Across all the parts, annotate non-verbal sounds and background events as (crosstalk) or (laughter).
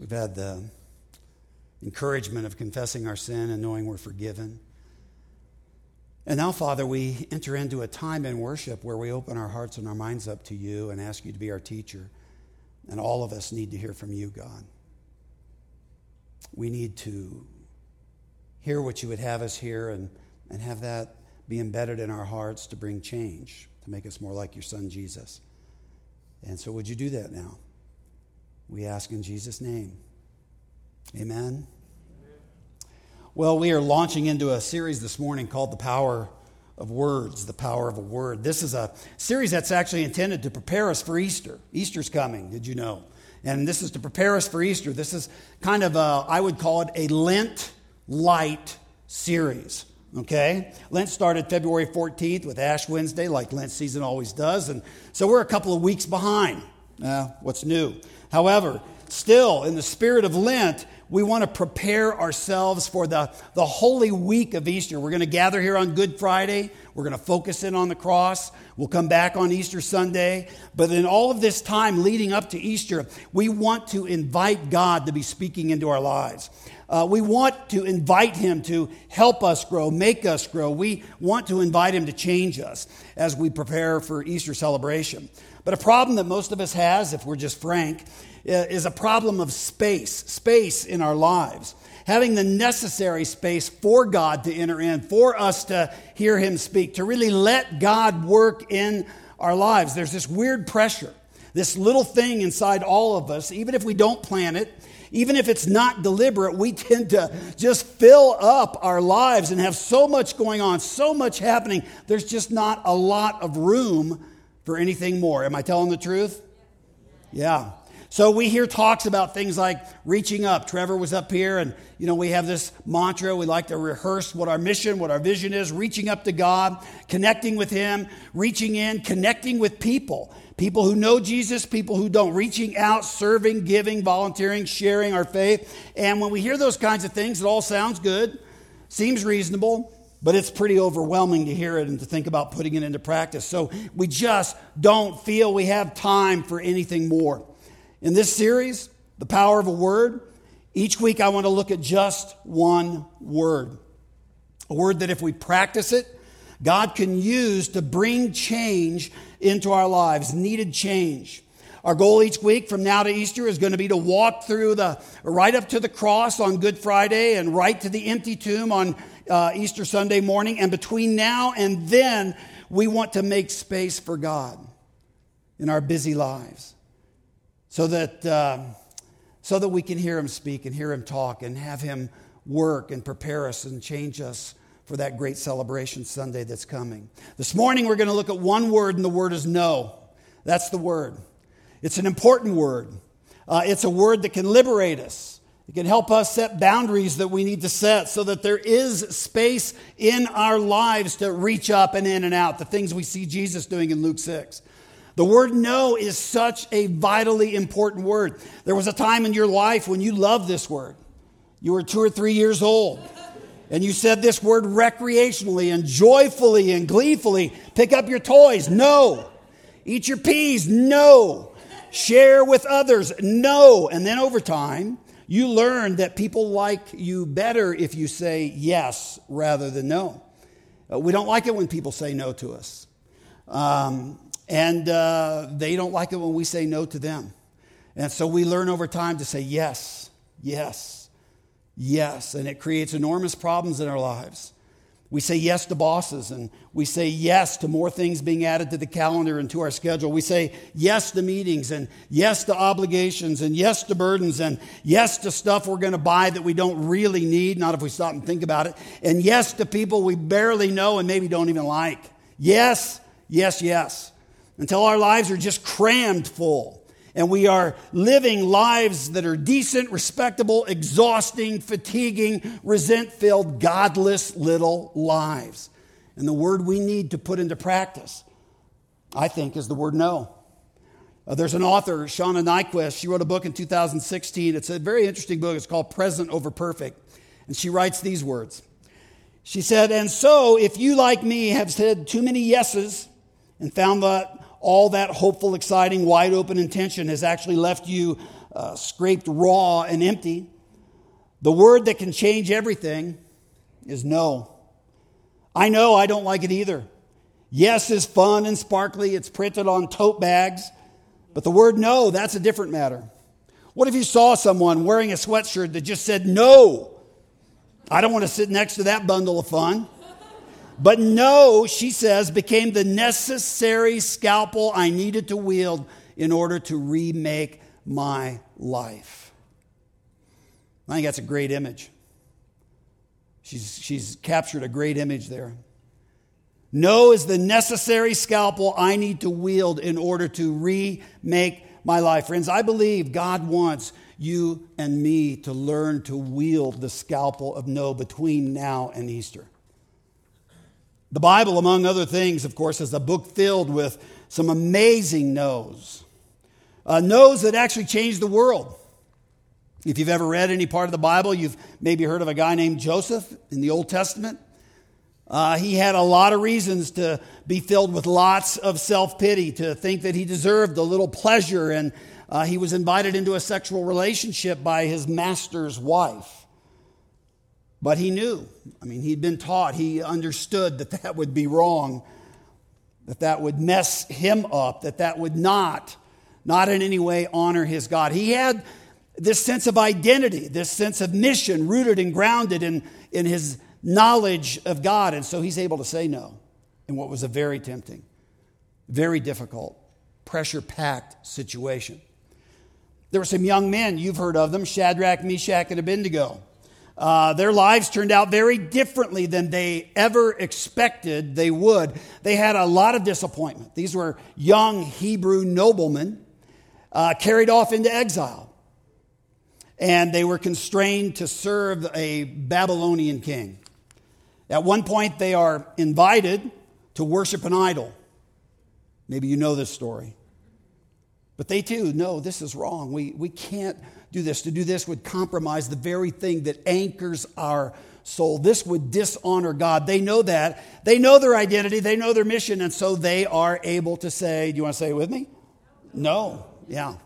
We've had the encouragement of confessing our sin and knowing we're forgiven. And now, Father, we enter into a time in worship where we open our hearts and our minds up to you and ask you to be our teacher. And all of us need to hear from you, God. We need to hear what you would have us hear and, and have that be embedded in our hearts to bring change, to make us more like your son, Jesus. And so, would you do that now? We ask in Jesus' name. Amen. Well, we are launching into a series this morning called The Power of Words, The Power of a Word. This is a series that's actually intended to prepare us for Easter. Easter's coming, did you know? And this is to prepare us for Easter. This is kind of a, I would call it a Lent light series. Okay? Lent started February 14th with Ash Wednesday, like Lent season always does. And so we're a couple of weeks behind. Uh, what's new? However, still, in the spirit of Lent, we want to prepare ourselves for the, the holy week of Easter. We're going to gather here on Good Friday. We're going to focus in on the cross. We'll come back on Easter Sunday. But in all of this time leading up to Easter, we want to invite God to be speaking into our lives. Uh, we want to invite Him to help us grow, make us grow. We want to invite Him to change us as we prepare for Easter celebration. But a problem that most of us has, if we're just frank, is a problem of space, space in our lives. Having the necessary space for God to enter in, for us to hear Him speak, to really let God work in our lives. There's this weird pressure, this little thing inside all of us, even if we don't plan it, even if it's not deliberate, we tend to just fill up our lives and have so much going on, so much happening. There's just not a lot of room for anything more. Am I telling the truth? Yeah. So we hear talks about things like reaching up. Trevor was up here, and you know we have this mantra. We like to rehearse what our mission, what our vision is: reaching up to God, connecting with Him, reaching in, connecting with people, people who know Jesus, people who don't, reaching out, serving, giving, volunteering, sharing our faith. And when we hear those kinds of things, it all sounds good, seems reasonable. But it's pretty overwhelming to hear it and to think about putting it into practice. So we just don't feel we have time for anything more. In this series, The Power of a Word, each week I want to look at just one word. A word that if we practice it, God can use to bring change into our lives, needed change. Our goal each week from now to Easter is going to be to walk through the right up to the cross on Good Friday and right to the empty tomb on uh, Easter Sunday morning. And between now and then, we want to make space for God in our busy lives so that, uh, so that we can hear him speak and hear him talk and have him work and prepare us and change us for that great celebration Sunday that's coming. This morning, we're going to look at one word, and the word is no. That's the word. It's an important word. Uh, it's a word that can liberate us. It can help us set boundaries that we need to set so that there is space in our lives to reach up and in and out, the things we see Jesus doing in Luke 6. The word no is such a vitally important word. There was a time in your life when you loved this word. You were two or three years old. And you said this word recreationally and joyfully and gleefully. Pick up your toys. No. Eat your peas. No. Share with others. No. And then over time, you learn that people like you better if you say yes rather than no. Uh, we don't like it when people say no to us. Um, and uh, they don't like it when we say no to them. And so we learn over time to say yes, yes, yes. And it creates enormous problems in our lives. We say yes to bosses and we say yes to more things being added to the calendar and to our schedule. We say yes to meetings and yes to obligations and yes to burdens and yes to stuff we're going to buy that we don't really need, not if we stop and think about it, and yes to people we barely know and maybe don't even like. Yes, yes, yes until our lives are just crammed full and we are living lives that are decent, respectable, exhausting, fatiguing, resent filled, godless little lives. And the word we need to put into practice, I think, is the word no. Uh, there's an author, Shauna Niequist. She wrote a book in 2016. It's a very interesting book. It's called Present Over Perfect. And she writes these words. She said, And so, if you, like me, have said too many yeses and found that all that hopeful, exciting, wide open intention has actually left you uh, scraped raw and empty. The word that can change everything is no. I know I don't like it either. Yes is fun and sparkly, it's printed on tote bags, but the word no, that's a different matter. What if you saw someone wearing a sweatshirt that just said no? I don't want to sit next to that bundle of fun. But no, she says, became the necessary scalpel I needed to wield in order to remake my life. I think that's a great image. She's, she's captured a great image there. No is the necessary scalpel I need to wield in order to remake my life. Friends, I believe God wants you and me to learn to wield the scalpel of no between now and Easter. The Bible, among other things, of course, is a book filled with some amazing no's. Uh, no's that actually changed the world. If you've ever read any part of the Bible, you've maybe heard of a guy named Joseph in the Old Testament. Uh, he had a lot of reasons to be filled with lots of self pity, to think that he deserved a little pleasure, and uh, he was invited into a sexual relationship by his master's wife. But he knew. I mean, he'd been taught, he understood that that would be wrong, that that would mess him up, that that would not, not in any way honor his God. He had this sense of identity, this sense of mission rooted and grounded in, in his knowledge of God. And so he's able to say no in what was a very tempting, very difficult, pressure packed situation. There were some young men, you've heard of them Shadrach, Meshach, and Abednego. Uh, their lives turned out very differently than they ever expected they would. They had a lot of disappointment. These were young Hebrew noblemen uh, carried off into exile. And they were constrained to serve a Babylonian king. At one point, they are invited to worship an idol. Maybe you know this story. But they too know this is wrong. We, we can't do this. To do this would compromise the very thing that anchors our soul. This would dishonor God. They know that. They know their identity, they know their mission, and so they are able to say, Do you want to say it with me? No. Yeah.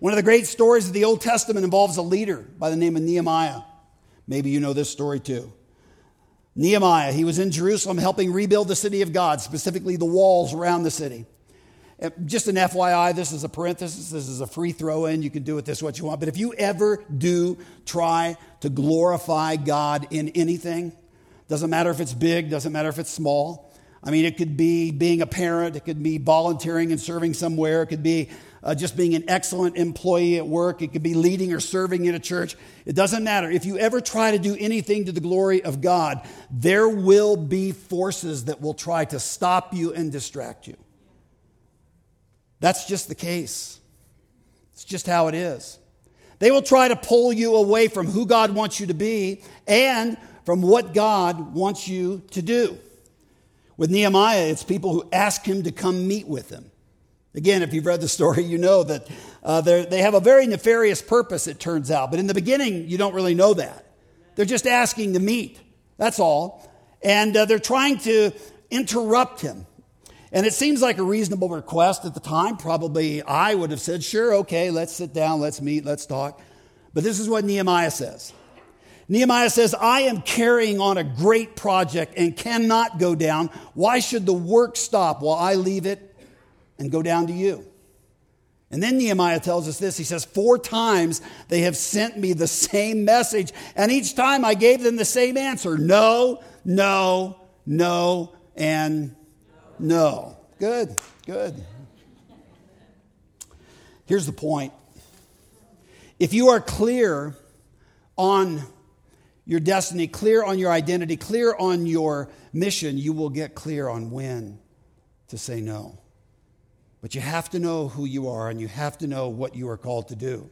One of the great stories of the Old Testament involves a leader by the name of Nehemiah. Maybe you know this story too. Nehemiah, he was in Jerusalem helping rebuild the city of God, specifically the walls around the city. Just an FYI, this is a parenthesis, this is a free throw in. You can do with this what you want. But if you ever do try to glorify God in anything, doesn't matter if it's big, doesn't matter if it's small. I mean, it could be being a parent, it could be volunteering and serving somewhere, it could be uh, just being an excellent employee at work, it could be leading or serving in a church. It doesn't matter. If you ever try to do anything to the glory of God, there will be forces that will try to stop you and distract you. That's just the case. It's just how it is. They will try to pull you away from who God wants you to be and from what God wants you to do. With Nehemiah, it's people who ask him to come meet with them. Again, if you've read the story, you know that uh, they have a very nefarious purpose, it turns out. But in the beginning, you don't really know that. They're just asking to meet. That's all. And uh, they're trying to interrupt him. And it seems like a reasonable request at the time. Probably I would have said, sure, okay, let's sit down, let's meet, let's talk. But this is what Nehemiah says. Nehemiah says, I am carrying on a great project and cannot go down. Why should the work stop while I leave it and go down to you? And then Nehemiah tells us this. He says, Four times they have sent me the same message, and each time I gave them the same answer no, no, no, and no. Good, good. Here's the point if you are clear on your destiny, clear on your identity, clear on your mission, you will get clear on when to say no. But you have to know who you are and you have to know what you are called to do.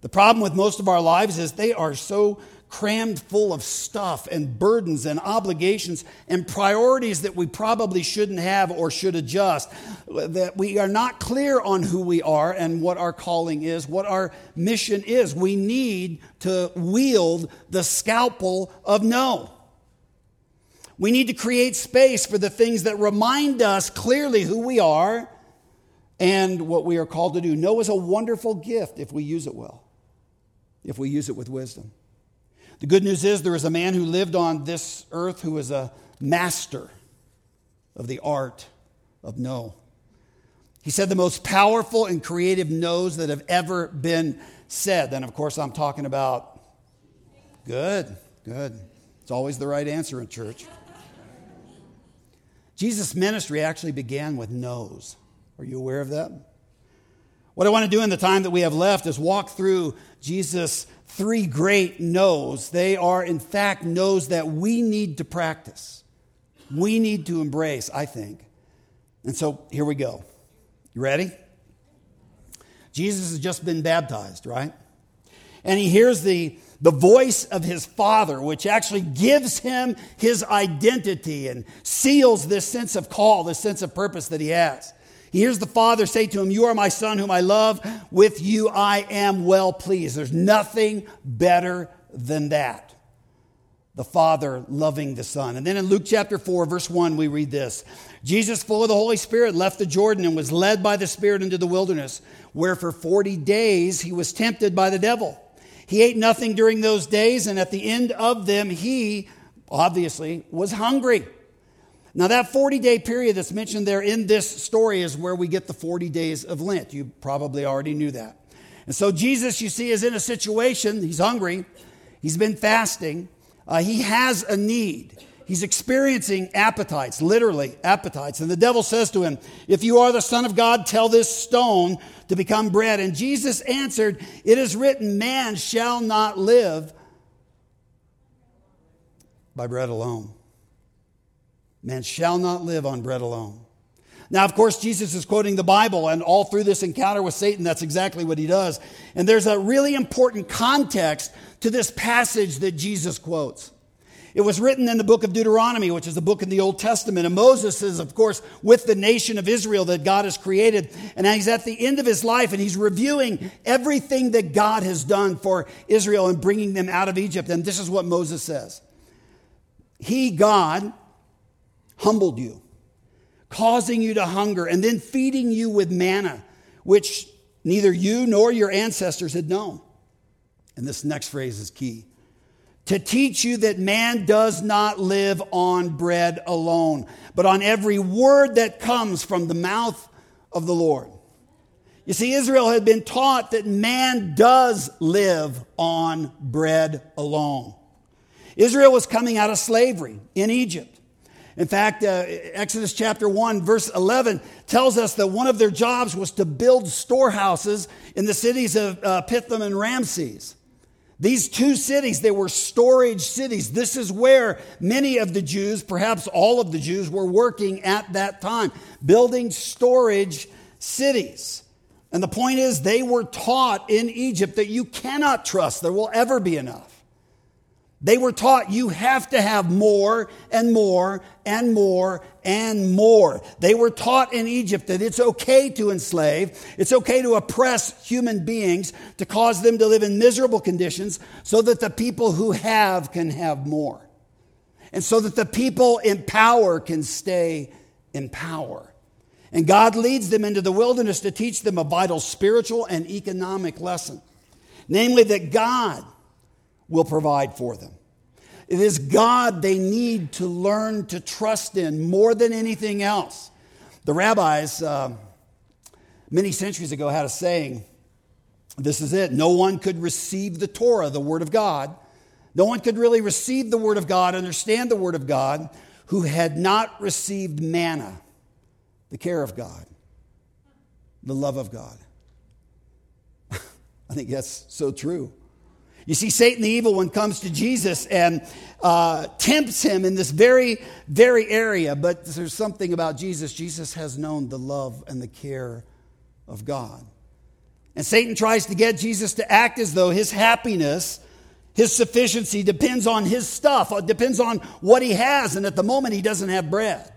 The problem with most of our lives is they are so crammed full of stuff and burdens and obligations and priorities that we probably shouldn't have or should adjust. That we are not clear on who we are and what our calling is, what our mission is. We need to wield the scalpel of no. We need to create space for the things that remind us clearly who we are and what we are called to do. No is a wonderful gift if we use it well, if we use it with wisdom. The good news is there is a man who lived on this earth who was a master of the art of no. He said the most powerful and creative no's that have ever been said. Then, of course, I'm talking about good, good. It's always the right answer in church. Jesus' ministry actually began with no's. Are you aware of that? What I want to do in the time that we have left is walk through Jesus' three great no's. They are, in fact, no's that we need to practice. We need to embrace, I think. And so here we go. You ready? Jesus has just been baptized, right? And he hears the, the voice of his Father, which actually gives him his identity and seals this sense of call, this sense of purpose that he has. He hears the Father say to him, You are my Son, whom I love. With you I am well pleased. There's nothing better than that. The Father loving the Son. And then in Luke chapter 4, verse 1, we read this Jesus, full of the Holy Spirit, left the Jordan and was led by the Spirit into the wilderness, where for 40 days he was tempted by the devil. He ate nothing during those days, and at the end of them, he obviously was hungry. Now, that 40 day period that's mentioned there in this story is where we get the 40 days of Lent. You probably already knew that. And so, Jesus, you see, is in a situation, he's hungry, he's been fasting, uh, he has a need. He's experiencing appetites, literally appetites. And the devil says to him, If you are the Son of God, tell this stone to become bread. And Jesus answered, It is written, Man shall not live by bread alone. Man shall not live on bread alone. Now, of course, Jesus is quoting the Bible, and all through this encounter with Satan, that's exactly what he does. And there's a really important context to this passage that Jesus quotes. It was written in the book of Deuteronomy, which is a book in the Old Testament. And Moses is, of course, with the nation of Israel that God has created. And he's at the end of his life and he's reviewing everything that God has done for Israel and bringing them out of Egypt. And this is what Moses says He, God, humbled you, causing you to hunger, and then feeding you with manna, which neither you nor your ancestors had known. And this next phrase is key to teach you that man does not live on bread alone, but on every word that comes from the mouth of the Lord. You see, Israel had been taught that man does live on bread alone. Israel was coming out of slavery in Egypt. In fact, uh, Exodus chapter 1, verse 11 tells us that one of their jobs was to build storehouses in the cities of uh, Pithom and Ramses. These two cities, they were storage cities. This is where many of the Jews, perhaps all of the Jews, were working at that time, building storage cities. And the point is, they were taught in Egypt that you cannot trust there will ever be enough. They were taught you have to have more and more and more and more. They were taught in Egypt that it's okay to enslave, it's okay to oppress human beings, to cause them to live in miserable conditions so that the people who have can have more. And so that the people in power can stay in power. And God leads them into the wilderness to teach them a vital spiritual and economic lesson. Namely, that God will provide for them. It is God they need to learn to trust in more than anything else. The rabbis, uh, many centuries ago, had a saying this is it no one could receive the Torah, the Word of God. No one could really receive the Word of God, understand the Word of God, who had not received manna, the care of God, the love of God. (laughs) I think that's so true. You see, Satan, the evil one, comes to Jesus and uh, tempts him in this very, very area. But there's something about Jesus. Jesus has known the love and the care of God. And Satan tries to get Jesus to act as though his happiness, his sufficiency depends on his stuff, it depends on what he has. And at the moment, he doesn't have bread.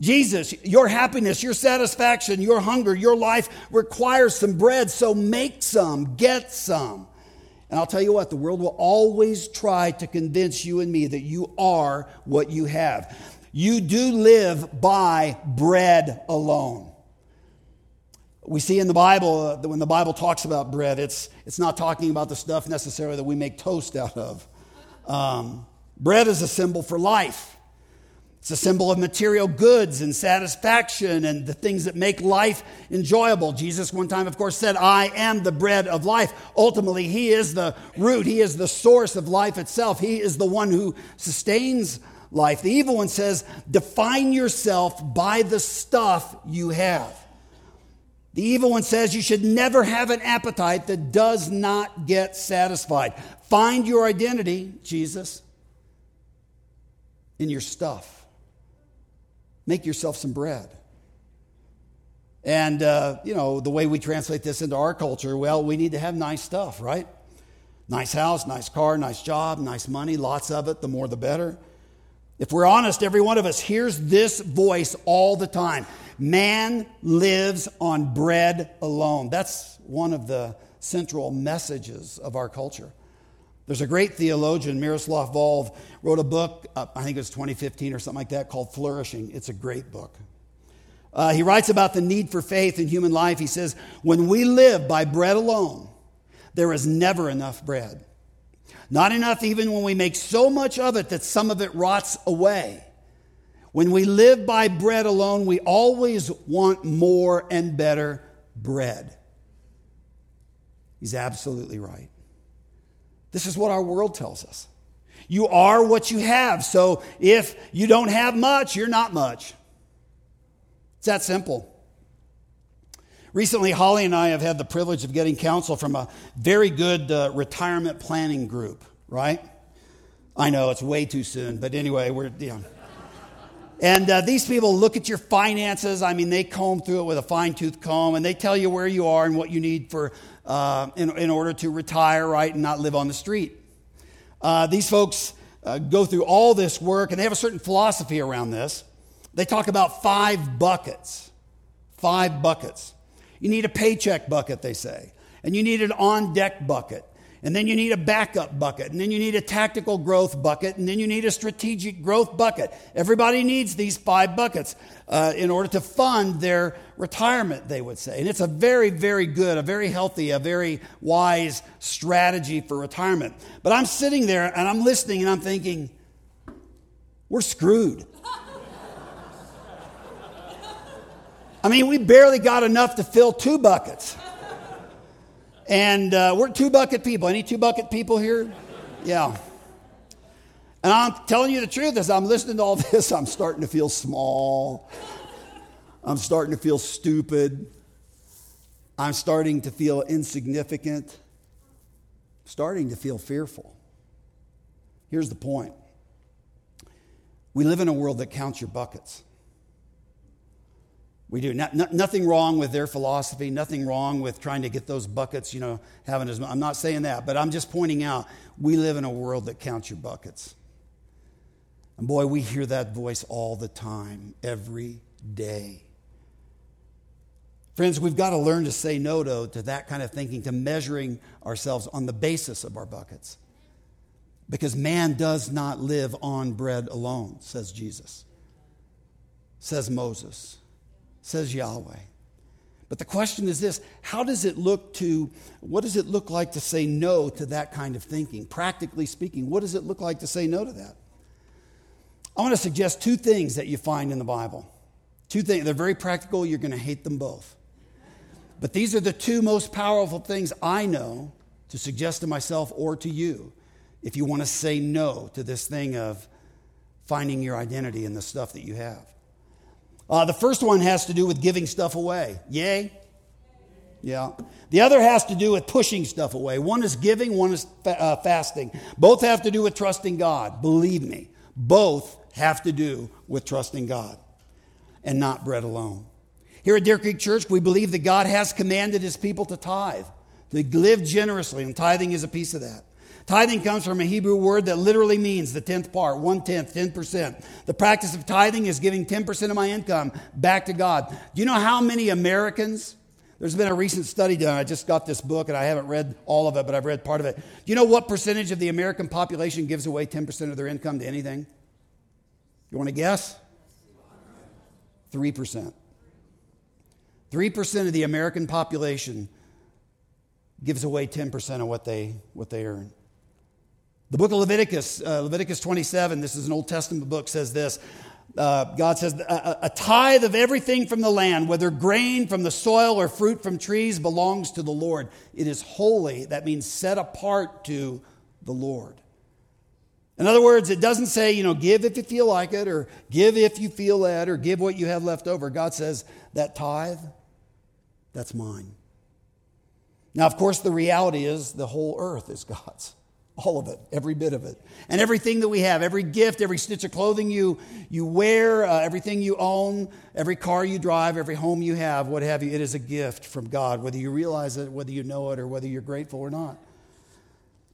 Jesus, your happiness, your satisfaction, your hunger, your life requires some bread, so make some, get some. And I'll tell you what, the world will always try to convince you and me that you are what you have. You do live by bread alone. We see in the Bible uh, that when the Bible talks about bread, it's, it's not talking about the stuff necessarily that we make toast out of. Um, bread is a symbol for life. It's a symbol of material goods and satisfaction and the things that make life enjoyable. Jesus, one time, of course, said, I am the bread of life. Ultimately, He is the root, He is the source of life itself. He is the one who sustains life. The evil one says, Define yourself by the stuff you have. The evil one says you should never have an appetite that does not get satisfied. Find your identity, Jesus, in your stuff. Make yourself some bread. And, uh, you know, the way we translate this into our culture, well, we need to have nice stuff, right? Nice house, nice car, nice job, nice money, lots of it, the more the better. If we're honest, every one of us hears this voice all the time Man lives on bread alone. That's one of the central messages of our culture. There's a great theologian, Miroslav Volf, wrote a book, uh, I think it was 2015 or something like that, called Flourishing. It's a great book. Uh, he writes about the need for faith in human life. He says, When we live by bread alone, there is never enough bread. Not enough even when we make so much of it that some of it rots away. When we live by bread alone, we always want more and better bread. He's absolutely right. This is what our world tells us. You are what you have. So if you don't have much, you're not much. It's that simple. Recently, Holly and I have had the privilege of getting counsel from a very good uh, retirement planning group, right? I know it's way too soon, but anyway, we're, you know. And uh, these people look at your finances. I mean, they comb through it with a fine tooth comb and they tell you where you are and what you need for uh, in, in order to retire, right, and not live on the street. Uh, these folks uh, go through all this work, and they have a certain philosophy around this. They talk about five buckets. Five buckets. You need a paycheck bucket, they say, and you need an on deck bucket. And then you need a backup bucket. And then you need a tactical growth bucket. And then you need a strategic growth bucket. Everybody needs these five buckets uh, in order to fund their retirement, they would say. And it's a very, very good, a very healthy, a very wise strategy for retirement. But I'm sitting there and I'm listening and I'm thinking, we're screwed. I mean, we barely got enough to fill two buckets. And uh, we're two bucket people. Any two bucket people here? Yeah. And I'm telling you the truth, as I'm listening to all (laughs) this, I'm starting to feel small. I'm starting to feel stupid. I'm starting to feel insignificant. starting to feel fearful. Here's the point we live in a world that counts your buckets. We do. nothing wrong with their philosophy, nothing wrong with trying to get those buckets, you know, having as I'm not saying that, but I'm just pointing out we live in a world that counts your buckets. And boy, we hear that voice all the time, every day. Friends, we've got to learn to say no to, to that kind of thinking, to measuring ourselves on the basis of our buckets. Because man does not live on bread alone, says Jesus, says Moses says Yahweh. But the question is this how does it look to, what does it look like to say no to that kind of thinking? Practically speaking, what does it look like to say no to that? I want to suggest two things that you find in the Bible. Two things, they're very practical, you're going to hate them both. But these are the two most powerful things I know to suggest to myself or to you if you want to say no to this thing of finding your identity in the stuff that you have. Uh, the first one has to do with giving stuff away. Yay? Yeah. The other has to do with pushing stuff away. One is giving, one is fa- uh, fasting. Both have to do with trusting God. Believe me, both have to do with trusting God and not bread alone. Here at Deer Creek Church, we believe that God has commanded his people to tithe, to live generously, and tithing is a piece of that. Tithing comes from a Hebrew word that literally means the tenth part, one tenth, 10%. The practice of tithing is giving 10% of my income back to God. Do you know how many Americans? There's been a recent study done. I just got this book and I haven't read all of it, but I've read part of it. Do you know what percentage of the American population gives away 10% of their income to anything? You want to guess? 3%. 3% of the American population gives away 10% of what they, what they earn. The book of Leviticus, uh, Leviticus 27, this is an Old Testament book, says this. Uh, God says, a, a tithe of everything from the land, whether grain from the soil or fruit from trees, belongs to the Lord. It is holy. That means set apart to the Lord. In other words, it doesn't say, you know, give if you feel like it, or give if you feel that, or give what you have left over. God says, that tithe, that's mine. Now, of course, the reality is the whole earth is God's. All of it, every bit of it. And everything that we have, every gift, every stitch of clothing you, you wear, uh, everything you own, every car you drive, every home you have, what have you, it is a gift from God, whether you realize it, whether you know it, or whether you're grateful or not.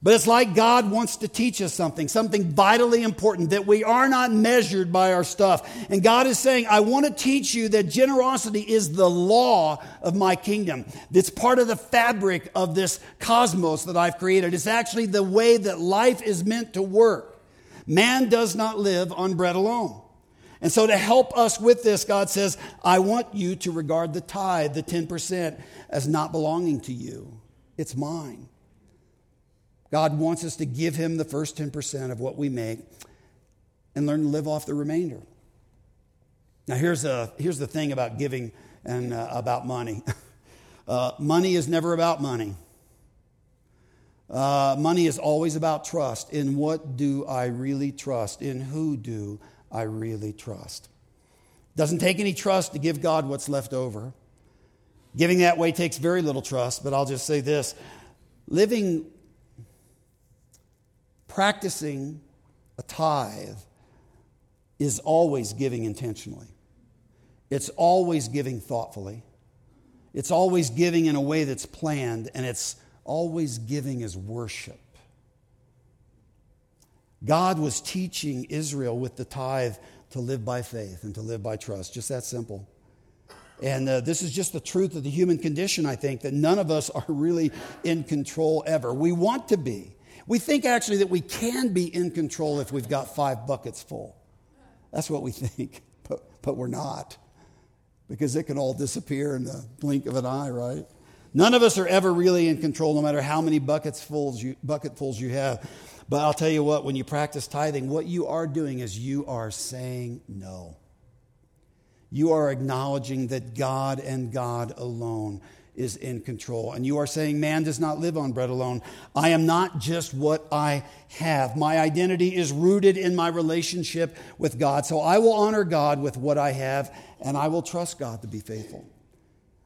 But it's like God wants to teach us something, something vitally important, that we are not measured by our stuff. And God is saying, I want to teach you that generosity is the law of my kingdom. It's part of the fabric of this cosmos that I've created. It's actually the way that life is meant to work. Man does not live on bread alone. And so, to help us with this, God says, I want you to regard the tithe, the 10%, as not belonging to you. It's mine. God wants us to give Him the first 10% of what we make and learn to live off the remainder. Now, here's, a, here's the thing about giving and uh, about money (laughs) uh, money is never about money. Uh, money is always about trust. In what do I really trust? In who do I really trust? Doesn't take any trust to give God what's left over. Giving that way takes very little trust, but I'll just say this living Practicing a tithe is always giving intentionally, it's always giving thoughtfully, it's always giving in a way that's planned, and it's always giving as worship. God was teaching Israel with the tithe to live by faith and to live by trust. Just that simple. And uh, this is just the truth of the human condition, I think, that none of us (laughs) are really in control ever. We want to be. We think actually that we can be in control if we've got five buckets full. That's what we (laughs) think, but, but we're not because it can all disappear in the blink of an eye, right? None of us are ever really in control, no matter how many buckets fulls you, bucketfuls you have. But I'll tell you what, when you practice tithing, what you are doing is you are saying no. You are acknowledging that God and God alone is in control. And you are saying, Man does not live on bread alone. I am not just what I have. My identity is rooted in my relationship with God. So I will honor God with what I have, and I will trust God to be faithful.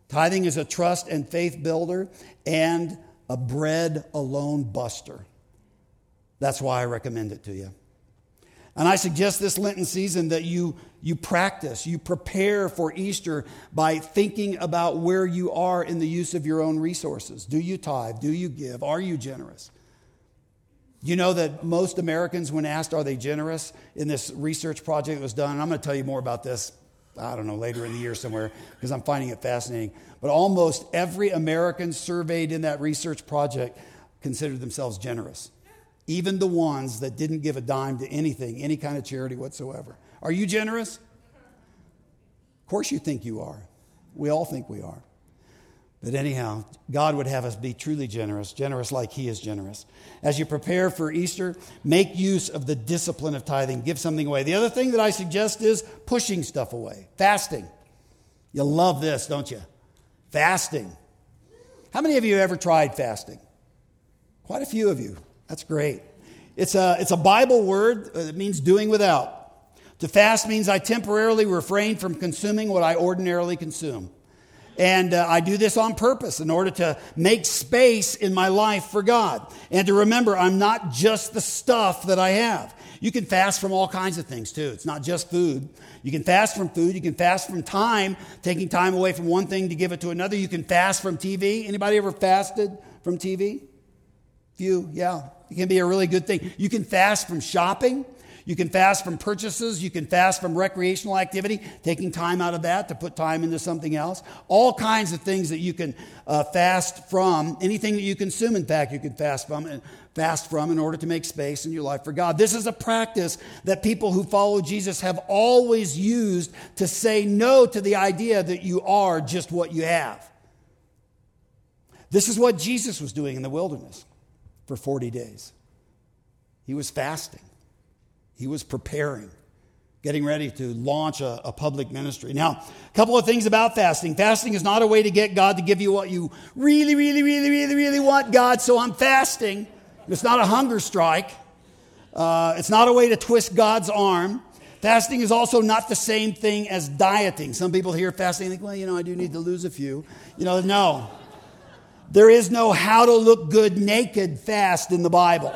Tithing is a trust and faith builder and a bread alone buster. That's why I recommend it to you. And I suggest this Lenten season that you, you practice, you prepare for Easter by thinking about where you are in the use of your own resources. Do you tithe? Do you give? Are you generous? You know that most Americans, when asked, are they generous in this research project that was done, and I'm going to tell you more about this, I don't know, later in the year somewhere, because I'm finding it fascinating. But almost every American surveyed in that research project considered themselves generous even the ones that didn't give a dime to anything, any kind of charity whatsoever. Are you generous? Of course, you think you are. We all think we are. But anyhow, God would have us be truly generous, generous like He is generous. As you prepare for Easter, make use of the discipline of tithing. Give something away. The other thing that I suggest is pushing stuff away, fasting. You love this, don't you? Fasting. How many of you ever tried fasting? Quite a few of you. That's great. It's a, it's a Bible word that means doing without. To fast means I temporarily refrain from consuming what I ordinarily consume. And uh, I do this on purpose in order to make space in my life for God. And to remember, I'm not just the stuff that I have. You can fast from all kinds of things too. It's not just food. You can fast from food. You can fast from time, taking time away from one thing to give it to another. You can fast from TV. Anybody ever fasted from TV? Few, yeah. It can be a really good thing. You can fast from shopping. You can fast from purchases. You can fast from recreational activity, taking time out of that to put time into something else. All kinds of things that you can uh, fast from. Anything that you consume, in fact, you can fast from. And fast from in order to make space in your life for God. This is a practice that people who follow Jesus have always used to say no to the idea that you are just what you have. This is what Jesus was doing in the wilderness for 40 days. He was fasting, he was preparing, getting ready to launch a, a, public ministry. Now, a couple of things about fasting. Fasting is not a way to get God to give you what you really, really, really, really, really want, God, so I'm fasting. It's not a hunger strike. Uh, it's not a way to twist God's arm. Fasting is also not the same thing as dieting. Some people hear fasting and think, well, you know, I do need to lose a few. You know, no. There is no how to look good naked fast in the Bible.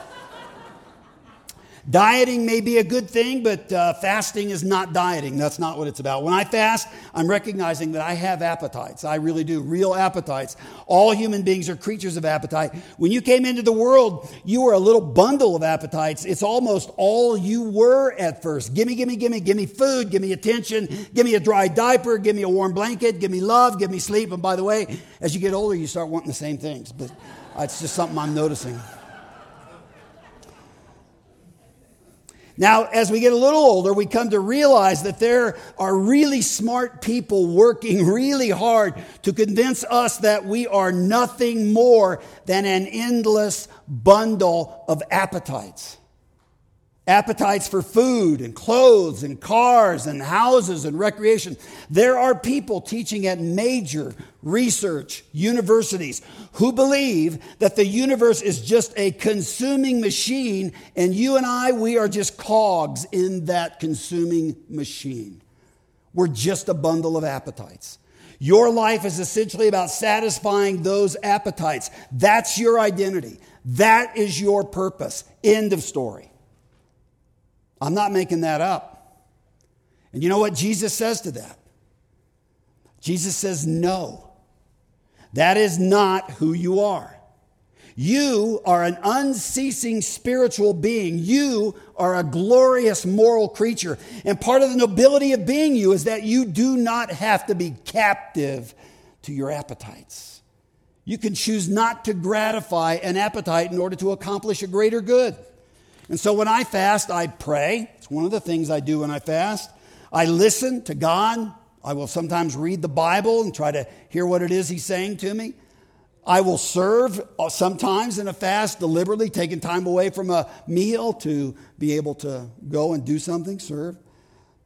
Dieting may be a good thing, but uh, fasting is not dieting. That's not what it's about. When I fast, I'm recognizing that I have appetites. I really do, real appetites. All human beings are creatures of appetite. When you came into the world, you were a little bundle of appetites. It's almost all you were at first. Gimme, gimme, gimme, gimme food, give me attention, give me a dry diaper, give me a warm blanket, give me love, give me sleep. And by the way, as you get older, you start wanting the same things. But it's just something I'm noticing. Now, as we get a little older, we come to realize that there are really smart people working (laughs) really hard to convince us that we are nothing more than an endless bundle of appetites appetites for food and clothes and cars and houses and recreation. There are people teaching at major research universities who believe that the universe is just a consuming machine and you and I, we are just cogs in that consuming machine. We're just a bundle of appetites. Your life is essentially about satisfying those appetites. That's your identity. That is your purpose. End of story. I'm not making that up. And you know what Jesus says to that? Jesus says, No. That is not who you are. You are an unceasing spiritual being. You are a glorious moral creature. And part of the nobility of being you is that you do not have to be captive to your appetites. You can choose not to gratify an appetite in order to accomplish a greater good. And so when I fast, I pray. It's one of the things I do when I fast. I listen to God. I will sometimes read the Bible and try to hear what it is He's saying to me. I will serve uh, sometimes in a fast deliberately, taking time away from a meal to be able to go and do something, serve.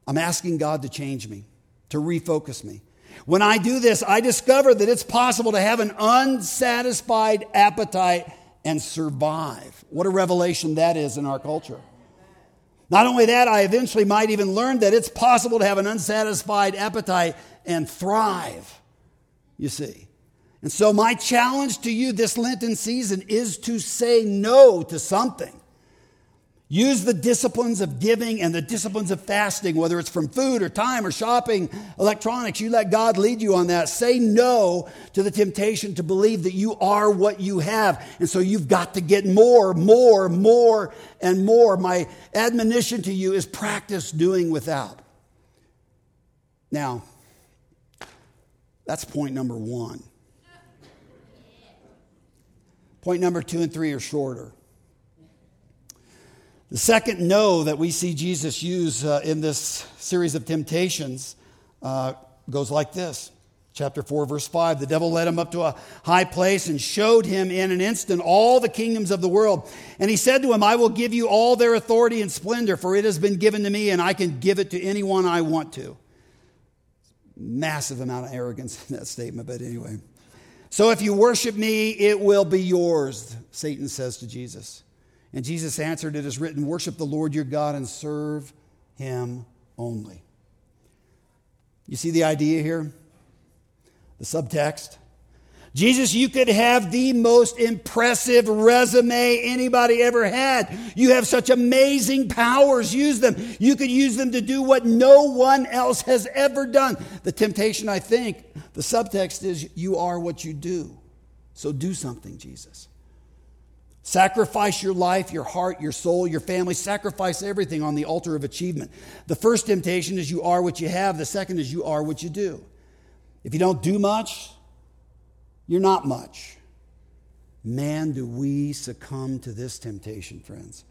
I'm asking God to change me, to refocus me. When I do this, I discover that it's possible to have an unsatisfied appetite and survive. What a revelation that is in our culture. Not only that, I eventually might even learn that it's possible to have an unsatisfied appetite and thrive, you see. And so, my challenge to you this Lenten season is to say no to something. Use the disciplines of giving and the disciplines of fasting, whether it's from food or time or shopping, electronics. You let God lead you on that. Say no to the temptation to believe that you are what you have. And so you've got to get more, more, more, and more. My admonition to you is practice doing without. Now, that's point number one. Point number two and three are shorter. The second no that we see Jesus use uh, in this series of temptations uh, goes like this. Chapter 4, verse 5 The devil led him up to a high place and showed him in an instant all the kingdoms of the world. And he said to him, I will give you all their authority and splendor, for it has been given to me, and I can give it to anyone I want to. Massive amount of arrogance in that statement, but anyway. So if you worship me, it will be yours, Satan says to Jesus. And Jesus answered, It is written, Worship the Lord your God and serve him only. You see the idea here? The subtext? Jesus, you could have the most impressive resume anybody ever had. You have such amazing powers. Use them. You could use them to do what no one else has ever done. The temptation, I think, the subtext is you are what you do. So do something, Jesus. Sacrifice your life, your heart, your soul, your family. Sacrifice everything on the altar of achievement. The first temptation is you are what you have. The second is you are what you do. If you don't do much, you're not much. Man, do we succumb to this temptation, friends.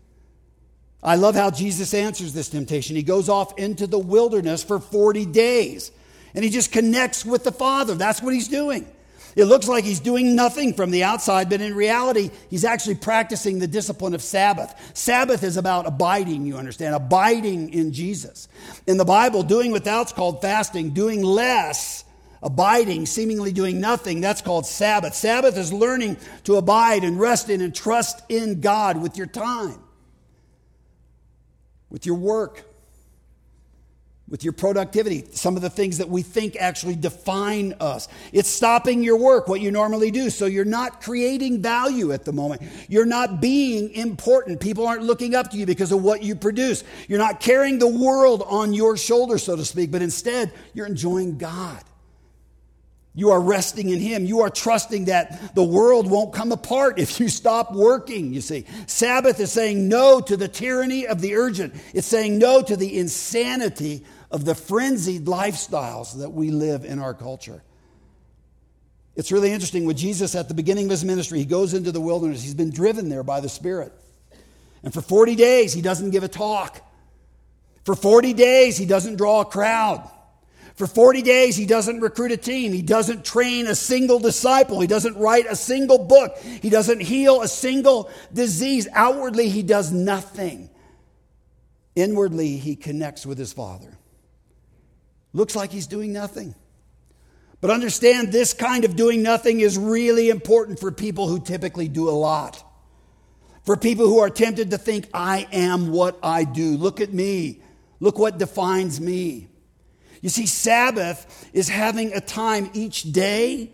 I love how Jesus answers this temptation. He goes off into the wilderness for 40 days and he just connects with the Father. That's what he's doing. It looks like he's doing nothing from the outside, but in reality, he's actually practicing the discipline of Sabbath. Sabbath is about abiding, you understand, abiding in Jesus. In the Bible, doing without's called fasting, doing less, abiding, seemingly doing nothing, that's called Sabbath. Sabbath is learning to abide and rest in and trust in God with your time, with your work with your productivity, some of the things that we think actually define us. It's stopping your work, what you normally do. So you're not creating value at the moment. You're not being important. People aren't looking up to you because of what you produce. You're not carrying the world on your shoulders, so to speak, but instead you're enjoying God. You are resting in Him. You are trusting that the world won't come apart if you stop working, you see. Sabbath is saying no to the tyranny of the urgent, it's saying no to the insanity of the frenzied lifestyles that we live in our culture. It's really interesting. With Jesus at the beginning of his ministry, he goes into the wilderness. He's been driven there by the Spirit. And for 40 days, he doesn't give a talk. For 40 days, he doesn't draw a crowd. For 40 days, he doesn't recruit a team. He doesn't train a single disciple. He doesn't write a single book. He doesn't heal a single disease. Outwardly, he does nothing. Inwardly, he connects with his Father. Looks like he's doing nothing. But understand this kind of doing nothing is really important for people who typically do a lot. For people who are tempted to think, I am what I do. Look at me. Look what defines me. You see, Sabbath is having a time each day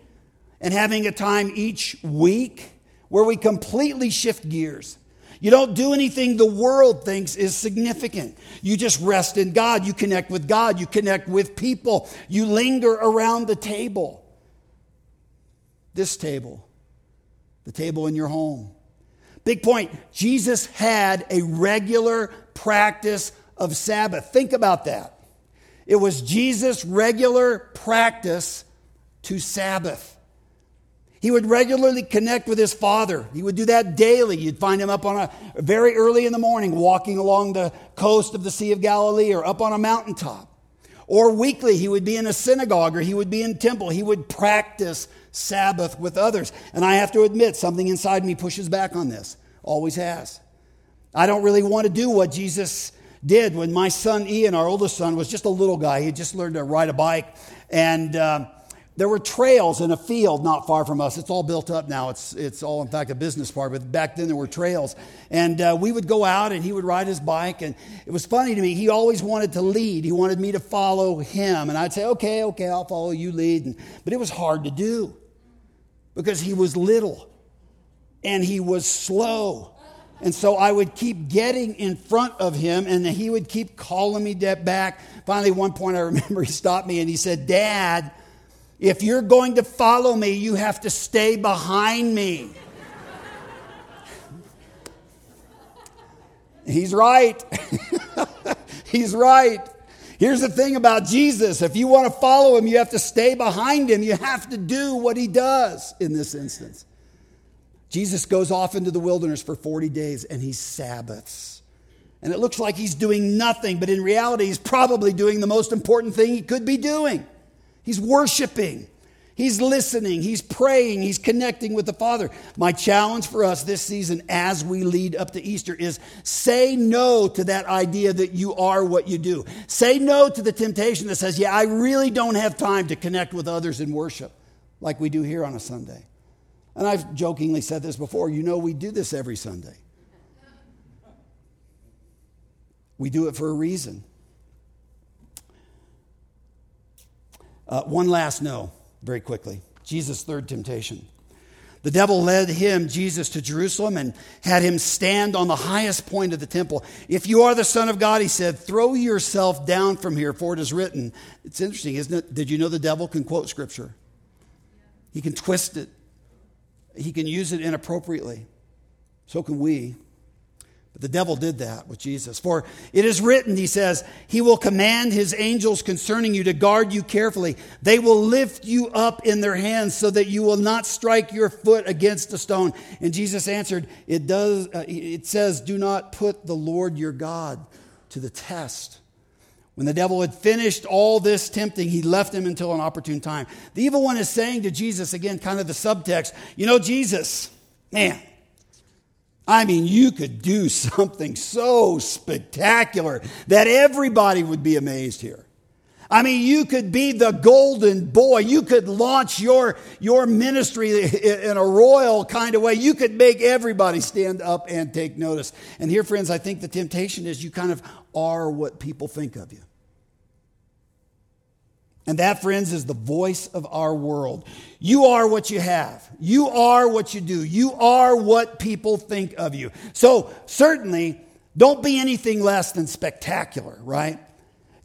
and having a time each week where we completely shift gears. You don't do anything the world thinks is significant. You just rest in God. You connect with God. You connect with people. You linger around the table. This table, the table in your home. Big point Jesus had a regular practice of Sabbath. Think about that. It was Jesus' regular practice to Sabbath. He would regularly connect with his father. He would do that daily. You'd find him up on a very early in the morning walking along the coast of the Sea of Galilee or up on a mountaintop. Or weekly, he would be in a synagogue or he would be in temple. He would practice Sabbath with others. And I have to admit, something inside me pushes back on this. Always has. I don't really want to do what Jesus did when my son Ian, our oldest son, was just a little guy. He had just learned to ride a bike. And. Uh, there were trails in a field not far from us. It's all built up now. It's, it's all, in fact, a business park, but back then there were trails. And uh, we would go out and he would ride his bike. And it was funny to me. He always wanted to lead, he wanted me to follow him. And I'd say, okay, okay, I'll follow you, lead. And, but it was hard to do because he was little and he was slow. And so I would keep getting in front of him, and he would keep calling me back. Finally, one point I remember he stopped me and he said, Dad, if you're going to follow me, you have to stay behind me. He's right. (laughs) He's right. Here's the thing about Jesus if you want to follow him, you have to stay behind him. You have to do what he does in this instance. Jesus goes off into the wilderness for 40 days and he Sabbaths. And it looks like he's doing nothing, but in reality, he's probably doing the most important thing he could be doing. He's worshiping. He's listening. He's praying. He's connecting with the Father. My challenge for us this season as we lead up to Easter is say no to that idea that you are what you do. Say no to the temptation that says, yeah, I really don't have time to connect with others in worship like we do here on a Sunday. And I've jokingly said this before. You know, we do this every Sunday. We do it for a reason. Uh, one last no, very quickly. Jesus' third temptation. The devil led him, Jesus, to Jerusalem and had him stand on the highest point of the temple. If you are the Son of God, he said, throw yourself down from here, for it is written. It's interesting, isn't it? Did you know the devil can quote scripture? He can twist it, he can use it inappropriately. So can we. But the devil did that with Jesus. For it is written, he says, He will command His angels concerning you to guard you carefully. They will lift you up in their hands so that you will not strike your foot against a stone. And Jesus answered, It, does, uh, it says, Do not put the Lord your God to the test. When the devil had finished all this tempting, he left him until an opportune time. The evil one is saying to Jesus, again, kind of the subtext, You know, Jesus, man, I mean, you could do (laughs) something so spectacular that everybody would be amazed here. I mean, you could be the golden boy. You could launch your, your ministry (laughs) in a royal kind of way. You could make everybody stand up and take notice. And here, friends, I think the temptation is you kind of are what people think of you. And that, friends, is the voice of our world. You are what you have. You are what you do. You are what people think of you. So, certainly, don't be anything less than spectacular, right?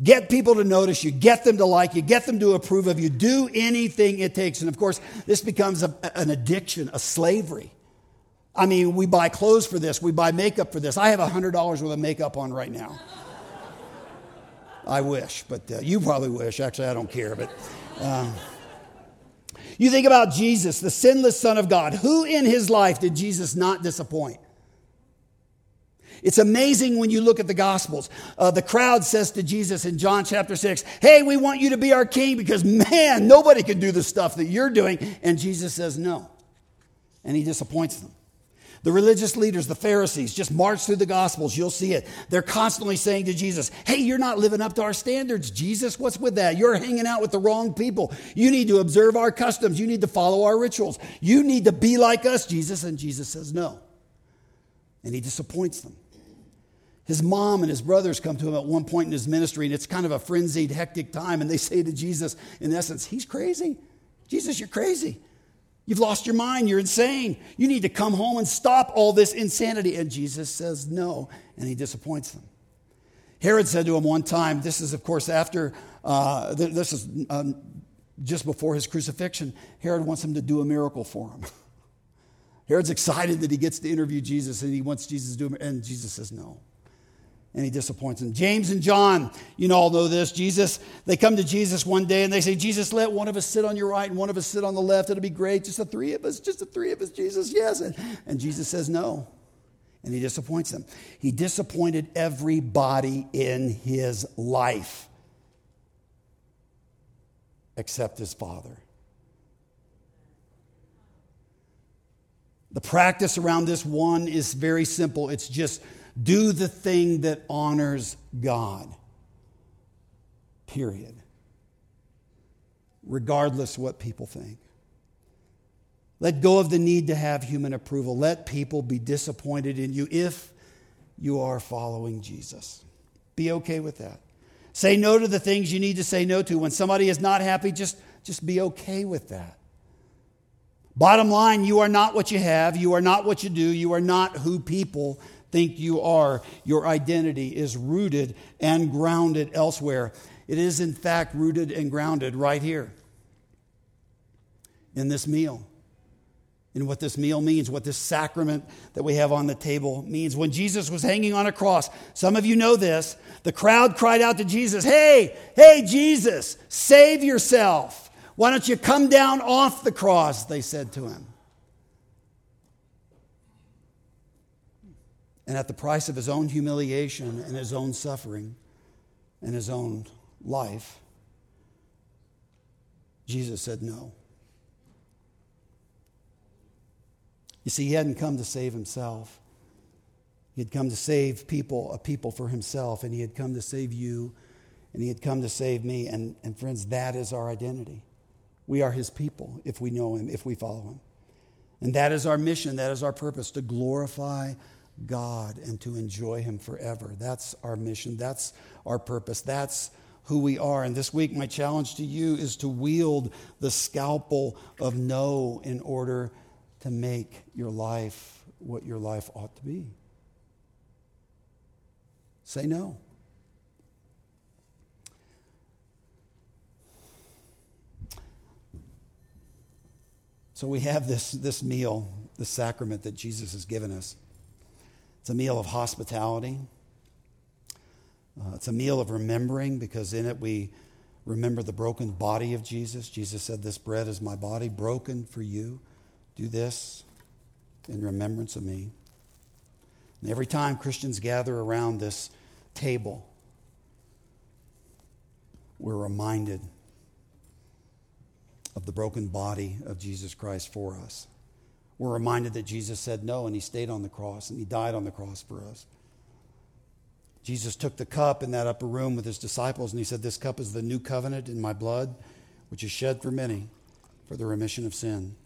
Get people to notice you, get them to like you, get them to approve of you. Do anything it takes. And of course, this becomes a, an addiction, a slavery. I mean, we buy clothes for this, we buy makeup for this. I have $100 worth of makeup on right now. I wish, but uh, you probably wish. Actually, I don't care. But uh, you think about Jesus, the sinless Son of God. Who in his life did Jesus not disappoint? It's amazing when you look at the Gospels. Uh, the crowd says to Jesus in John chapter 6, Hey, we want you to be our king because, man, nobody can do the stuff that you're doing. And Jesus says no. And he disappoints them. The religious leaders, the Pharisees, just march through the Gospels. You'll see it. They're constantly saying to Jesus, Hey, you're not living up to our standards. Jesus, what's with that? You're hanging out with the wrong people. You need to observe our customs. You need to follow our rituals. You need to be like us, Jesus. And Jesus says no. And he disappoints them. His mom and his brothers come to him at one point in his ministry, and it's kind of a frenzied, hectic time. And they say to Jesus, in essence, He's crazy. Jesus, you're crazy. You've lost your mind. You're insane. You need to come home and stop all this insanity. And Jesus says no, and he disappoints them. Herod said to him one time, this is, of course, after, uh, this is um, just before his crucifixion. Herod wants him to do a miracle for him. (laughs) Herod's excited that he gets to interview Jesus and he wants Jesus to do and Jesus says no and he disappoints them. James and John, you all know this. Jesus, they come to Jesus one day and they say, Jesus, let one of us sit on your right and one of us sit on the left. It'll be great. Just the three of us, just the three of us, Jesus, yes. And, and Jesus says no. And he disappoints them. He disappointed everybody in his life except his father. The practice around this one is very simple. It's just do the thing that honors God. Period. Regardless what people think. Let go of the need to have human approval. Let people be disappointed in you if you are following Jesus. Be okay with that. Say no to the things you need to say no to. When somebody is not happy, just, just be okay with that. Bottom line, you are not what you have. You are not what you do. You are not who people think you are. Your identity is rooted and grounded elsewhere. It is, in fact, rooted and grounded right here in this meal. In what this meal means, what this sacrament that we have on the table means. When Jesus was hanging on a cross, some of you know this, the crowd cried out to Jesus, Hey, hey, Jesus, save yourself. Why don't you come down off the cross? They said to him. And at the price of his own humiliation and his own suffering and his own life, Jesus said no. You see, he hadn't come to save himself. He had come to save people, a people for himself, and he had come to save you, and he had come to save me. And, and friends, that is our identity. We are his people if we know him, if we follow him. And that is our mission, that is our purpose to glorify God and to enjoy Him forever. That's our mission. That's our purpose. That's who we are. And this week, my challenge to you is to wield the scalpel of no in order to make your life what your life ought to be. Say no. So we have this, this meal, the sacrament that Jesus has given us. It's a meal of hospitality. Uh, it's a meal of remembering because in it we remember the broken body of Jesus. Jesus said, This bread is my body broken for you. Do this in remembrance of me. And every time Christians gather around this table, we're reminded of the broken body of Jesus Christ for us. We're reminded that Jesus said no and he stayed on the cross and he died on the cross for us. Jesus took the cup in that upper room with his disciples and he said, This cup is the new covenant in my blood, which is shed for many for the remission of sin.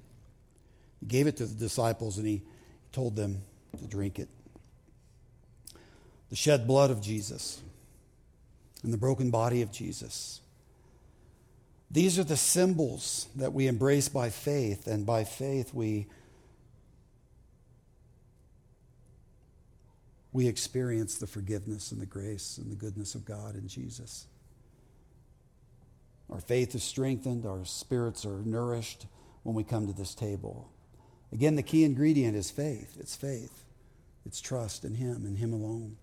He gave it to the disciples and he told them to drink it. The shed blood of Jesus and the broken body of Jesus. These are the symbols that we embrace by faith, and by faith we we experience the forgiveness and the grace and the goodness of God in Jesus. Our faith is strengthened, our spirits are nourished when we come to this table. Again, the key ingredient is faith. It's faith, it's trust in Him and Him alone.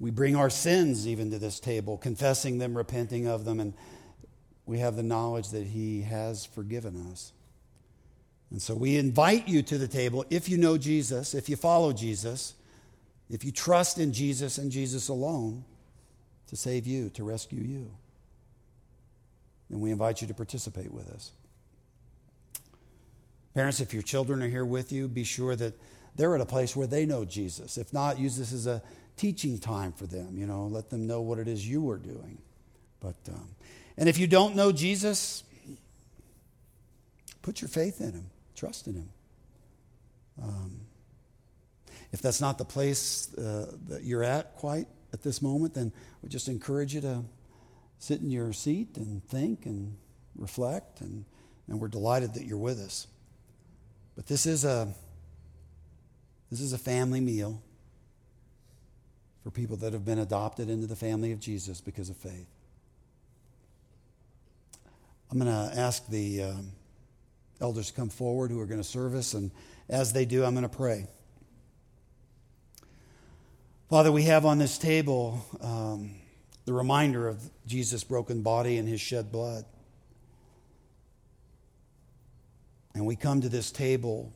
We bring our sins even to this table, confessing them, repenting of them, and we have the knowledge that He has forgiven us. And so we invite you to the table if you know Jesus, if you follow Jesus, if you trust in Jesus and Jesus alone to save you, to rescue you, then we invite you to participate with us. Parents, if your children are here with you, be sure that they're at a place where they know Jesus. If not, use this as a teaching time for them. You know, let them know what it is you are doing. But um, and if you don't know Jesus, put your faith in Him, trust in Him. Um, if that's not the place uh, that you're at quite at this moment, then we just encourage you to sit in your seat and think and reflect. And, and we're delighted that you're with us. But this is a this is a family meal for people that have been adopted into the family of Jesus because of faith. I'm going to ask the um, elders to come forward who are going to serve us, and as they do, I'm going to pray. Father, we have on this table um, the reminder of Jesus' broken body and his shed blood. And we come to this table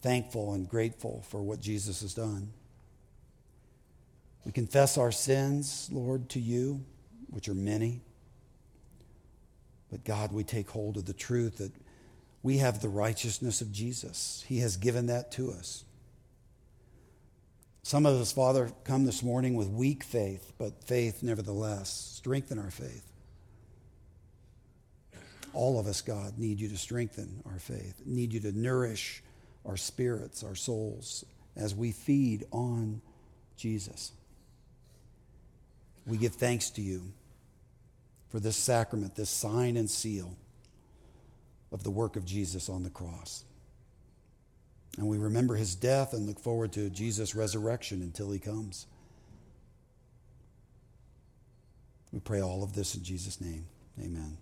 thankful and grateful for what Jesus has done. We confess our sins, Lord, to you, which are many. But God, we take hold of the truth that we have the righteousness of Jesus. He has given that to us. Some of us, Father, come this morning with weak faith, but faith nevertheless. Strengthen our faith. All of us, God, need you to strengthen our faith, need you to nourish our spirits, our souls, as we feed on Jesus. We give thanks to you for this sacrament, this sign and seal of the work of Jesus on the cross. And we remember his death and look forward to Jesus' resurrection until he comes. We pray all of this in Jesus' name. Amen.